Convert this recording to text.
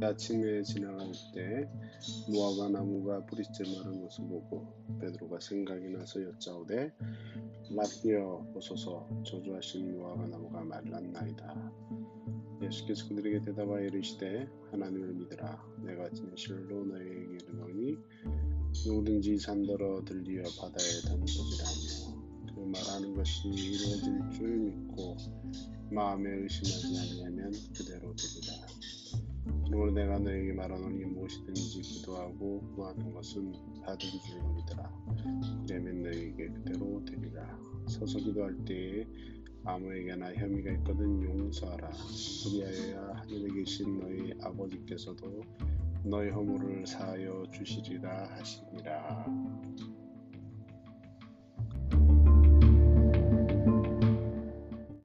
아침에 지나갈 때 무화과 나무가 뿌리째 마른 것을 보고 베드로가 생각이 나서 여짜오되 라비어 보소서 저주하신 무화과 나무가 말랐나이다. 예수께서 그들에게 대답하여 이르시되 하나님을 믿으라 내가 진실로 너희에게 이르노니 누구든지 산더러 들리어 바다에 던져지라며 그 말하는 것이 이루어질 줄 믿고 마음에 의심하지 그대로 되리라. 그러므로 내가 너에게 말하노니 무엇이든지 기도하고 구하는 것은 받을 줄로 믿으라. 그러면 너에게 그대로 되리라. 서서 기도할 때에 아무에게나 혐의가 있거든 용서하라. 그리하여야 하늘에 계신 너희 아버지께서도 너희 허물을 사하여 주시리라 하시니라.